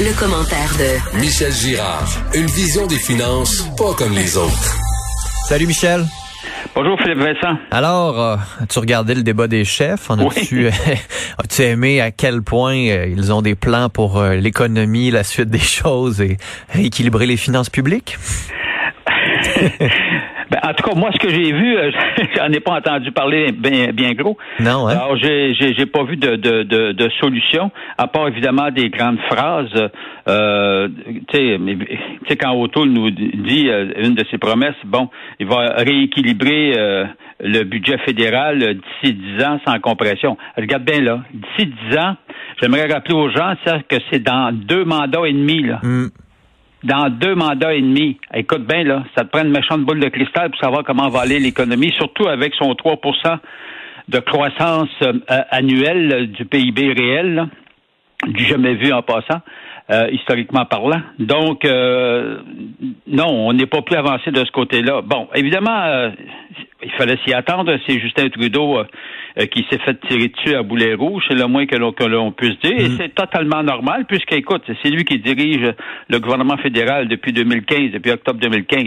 Le, commentaire de Michel Girard. Une vision des finances pas comme les autres. Salut Michel. Bonjour Philippe Vincent. Alors, euh, as-tu regardé le débat des chefs? On a-tu, as-tu aimé à quel point euh, ils ont des plans pour euh, l'économie, la suite des choses et rééquilibrer les finances publiques? Ben, en tout cas, moi, ce que j'ai vu, euh, j'en ai pas entendu parler bien, bien gros. Non, hein? Alors, j'ai, j'ai, pas vu de, de, de, de, solution, à part évidemment des grandes phrases. Euh, tu sais, quand O'Toole nous dit euh, une de ses promesses, bon, il va rééquilibrer euh, le budget fédéral d'ici dix ans sans compression. Regarde bien là, d'ici dix ans, j'aimerais rappeler aux gens que c'est dans deux mandats et demi là. Hmm dans deux mandats et demi. Écoute bien, là, ça te prend une méchante boule de cristal pour savoir comment va aller l'économie, surtout avec son 3% de croissance euh, annuelle du PIB réel, du jamais vu en passant. Euh, historiquement parlant. Donc, euh, non, on n'est pas plus avancé de ce côté-là. Bon, évidemment, il fallait s'y attendre. C'est Justin Trudeau euh, qui s'est fait tirer dessus à boulet rouge, c'est le moins que l'on, puisse dire. Et mm. c'est totalement normal, puisqu'écoute, c'est lui qui dirige le gouvernement fédéral depuis 2015, depuis octobre 2015.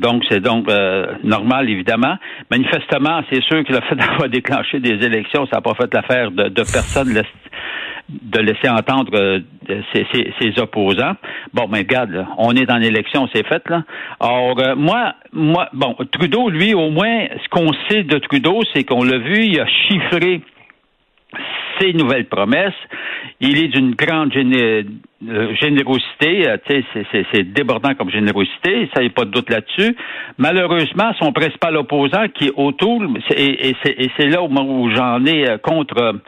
Donc, c'est donc euh, normal, évidemment. Manifestement, c'est sûr que le fait d'avoir déclenché des élections, ça n'a pas fait l'affaire de, de personne de laisser entendre euh, ses, opposants. Bon, mais regarde, on est dans l'élection, c'est fait là. Or, euh, moi, moi, bon, Trudeau, lui, au moins, ce qu'on sait de Trudeau, c'est qu'on l'a vu, il a chiffré ses nouvelles promesses. Il est d'une grande euh, générosité, c'est débordant comme générosité, ça n'y a pas de doute là-dessus. Malheureusement, son principal opposant, qui est autour, et, c'est là où j'en ai contre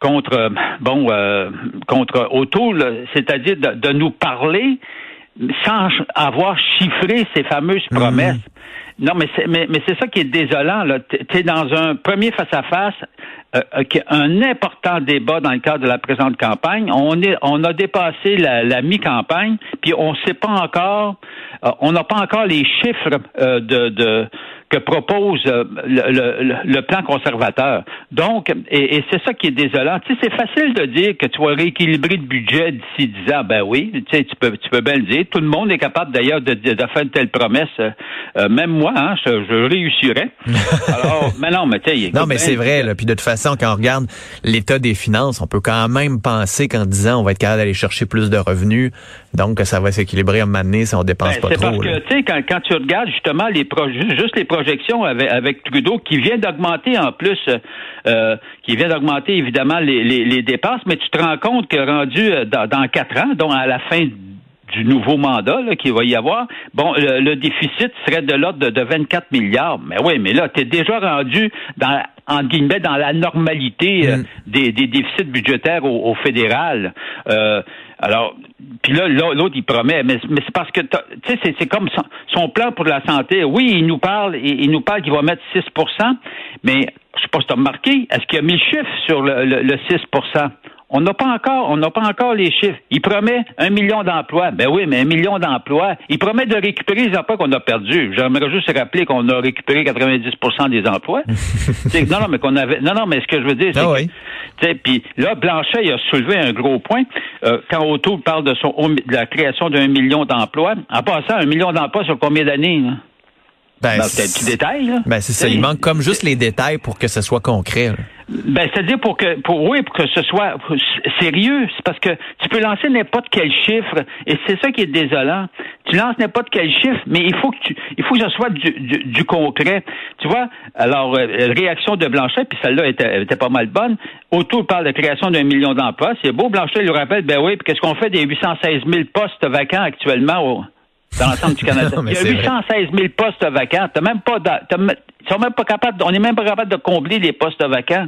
contre bon euh, contre O'Toole, c'est-à-dire de, nous parler sans avoir chiffré ces fameuses mhm. promesses. Non, mais c'est mais, mais c'est ça qui est désolant. Là, t'es dans un premier face à face, un important débat dans le cadre de la présente campagne. On est, on a dépassé la, mi-campagne, puis on ne sait pas encore, euh, on n'a pas encore les chiffres euh, de, de que propose euh, le, le, plan conservateur. Donc, et, c'est ça qui est désolant. Tu sais, c'est facile de dire que tu vas rééquilibrer le budget d'ici dix ans. Ben oui, tu sais, tu peux, tu peux bien le dire. Tout le monde est capable d'ailleurs de, de, faire une telle promesse. Euh, même moi, hein, je, je réussirais. Alors, mais non, mais tu sais, non, mais c'est vrai. Là, puis de toute façon, quand on regarde l'état des finances, on peut quand même penser qu'en disant on va être capable d'aller chercher plus de revenus, donc ça va s'équilibrer à un moment donné si on dépense ben, pas trop. C'est parce que tu sais, quand, quand tu regardes justement les projets, juste les projection avec, avec Trudeau qui vient d'augmenter en plus, euh, qui vient d'augmenter évidemment les, les, dépenses, mais tu te rends compte que rendu euh, dans, quatre ans, donc à la fin du nouveau mandat qu'il va y avoir, bon, le, déficit serait de l'ordre de, 24 milliards. Mais oui, mais là, tu es déjà rendu dans en guillemets dans la normalité euh, mm. des, des, déficits budgétaires au, fédéral. Euh, alors, puis là, l'autre, il promet, mais, mais c'est parce que, tu sais, c'est, comme son, plan pour la santé. Oui, il nous parle, il, nous parle qu'il va mettre 6% mais je sais pas si tu as remarqué, est-ce qu'il a mis le chiffre sur le, le 6 on n'a pas encore, on n'a pas encore les chiffres. Il promet un million d'emplois. Ben oui, mais un million d'emplois. Il promet de récupérer les emplois qu'on a perdus. J'aimerais juste rappeler qu'on a récupéré 90% des emplois. non, non, mais qu'on avait. Non, non, mais ce que je veux dire, c'est ah puis là, Blanchet il a soulevé un gros point euh, quand Auto parle de son de la création d'un million d'emplois. En passant, un million d'emplois sur combien d'années? Ben, ben c'est détail, là. Ben, c'est ça. Il manque comme juste les détails pour que ce soit concret. Ben, c'est-à-dire pour que, pour, oui, pour que ce soit sérieux. C'est parce que tu peux lancer n'importe quel chiffre, et c'est ça qui est désolant. Tu lances n'importe quel chiffre, mais il faut que tu, il faut que ce soit du, du, concret. Tu vois? Alors, euh, réaction de Blanchet, puis celle-là était, était, pas mal bonne. Autour parle de création d'un million d'emplois. C'est beau. Blanchet lui rappelle, ben oui, puis qu'est-ce qu'on fait des 816 000 postes vacants actuellement dans l'ensemble du Canada. Il y a 816 000 postes vacants. T'as même pas, sont même pas capables, on n'est même pas capable de combler les postes vacants.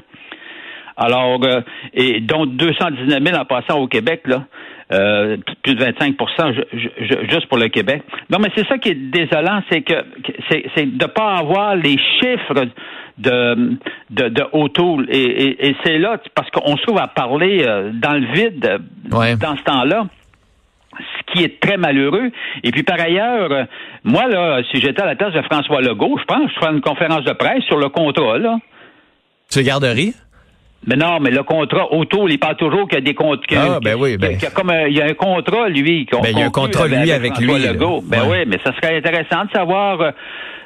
Alors, euh, et dont 219 000 en passant au Québec, là. Euh, plus de 25% juste pour le Québec. Non, mais c'est ça qui est désolant, c'est que c'est de pas avoir les chiffres de de, de O'Toole. Et, et, c'est là, parce qu'on se trouve à parler euh, dans le vide dans ce temps-là qui est très malheureux. Et puis par ailleurs, moi, là, si j'étais à la place de François Legault, je pense je ferais une conférence de presse sur le contrat, là. Tu garderies? Mais non, mais le contrat auto, il parle toujours qu'il y a des contrats. Ah, ben oui, ben. Il y a comme un, il y a un contrat, lui. Ben, il y a un contrat, lui, avec, lui. Legault. Ben oui, mais ça serait intéressant de savoir. Euh,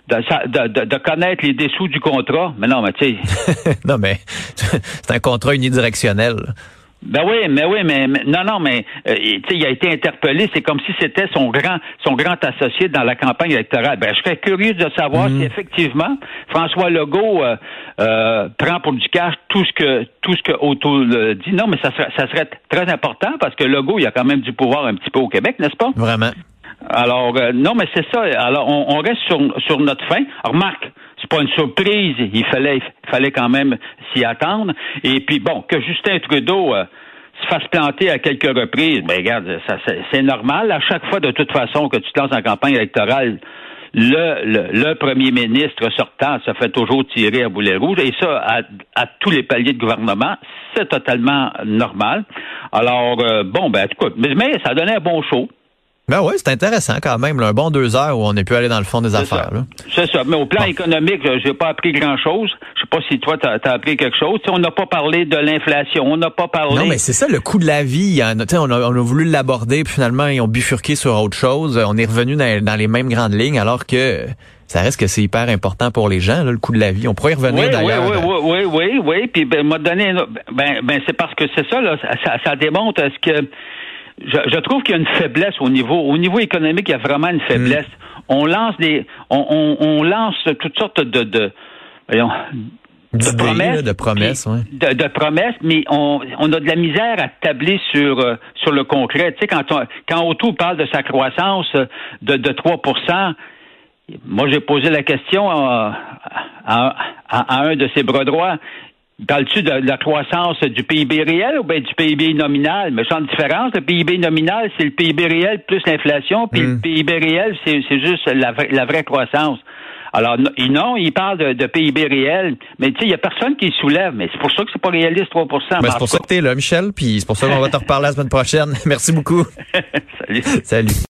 de, de, de, connaître les dessous du contrat. Mais non, mais tu sais. non, mais c'est un contrat unidirectionnel. Ben oui, mais oui, mais, non, non, mais euh, il a été interpellé. C'est comme si c'était son grand, son grand associé dans la campagne électorale. Ben, je serais curieux de savoir mhm. si effectivement François Legault euh, euh, prend pour du cash tout ce que tout ce que Otto dit. Non, mais ça serait, ça serait très important parce que Legault, il a quand même du pouvoir un petit peu au Québec, n'est-ce pas? Vraiment. Alors, euh, non, mais c'est ça. Alors, on, reste sur, sur notre fin. Remarque, c'est pas une surprise. Il fallait, il fallait quand même s'y attendre. Et puis, bon, que Justin Trudeau euh, se fasse planter à quelques reprises, ben regarde, c'est normal. À chaque fois, de toute façon, que tu te lances en campagne électorale, le, premier ministre sortant se fait toujours tirer à boulet rouge, et ça, à, tous les paliers de gouvernement, c'est totalement normal. Alors, euh, bon, ben, écoute, mais, mais ça donnait un bon show. Ben oui, c'est intéressant quand même. un bon deux heures où on est pu aller dans le fond des affaires. C'est ça. Mais au plan économique, économique, j'ai pas appris grand-chose. Je sais pas si toi, tu as, appris quelque chose. on n'a pas parlé de l'inflation. On n'a pas parlé... Non, mais c'est ça, le coût de la vie. on, a, on a voulu l'aborder, puis finalement, ils ont bifurqué sur autre chose. On est revenu dans, les mêmes grandes lignes, alors que ça reste que c'est hyper important pour les gens, le coût de la vie. On pourrait y revenir d'ailleurs. Oui, oui, oui, oui, oui, oui. Puis, ben, m'a donné... Ben, ben c'est parce que c'est ça, là. Ça, ça démontre ce que je, trouve qu'il y a une faiblesse au niveau au niveau économique, il y a vraiment une faiblesse. Hmm. On lance des on, on, lance toutes sortes de de, de promesses, de promesses, de, promesses, mais on, on a de la misère à tabler sur euh, sur le concret. Tu sais, quand on, quand parle de sa croissance de, de 3% moi j'ai posé la question à, à, à, un de ses bras droits. Parles-tu de la croissance du PIB réel ou bien du PIB nominal? Mais sans différence, le PIB nominal, c'est le PIB réel plus l'inflation, puis le hmm. PIB réel, c'est juste la, vraie croissance. Alors, non, il parle de, PIB réel, mais tu sais, il n'y a personne qui soulève, mais c'est pour ça que c'est pas réaliste 3 ben, C'est pour ça que tu es là, Michel, puis c'est pour ça qu'on va te reparler la semaine prochaine. Merci beaucoup. Salut. Salut.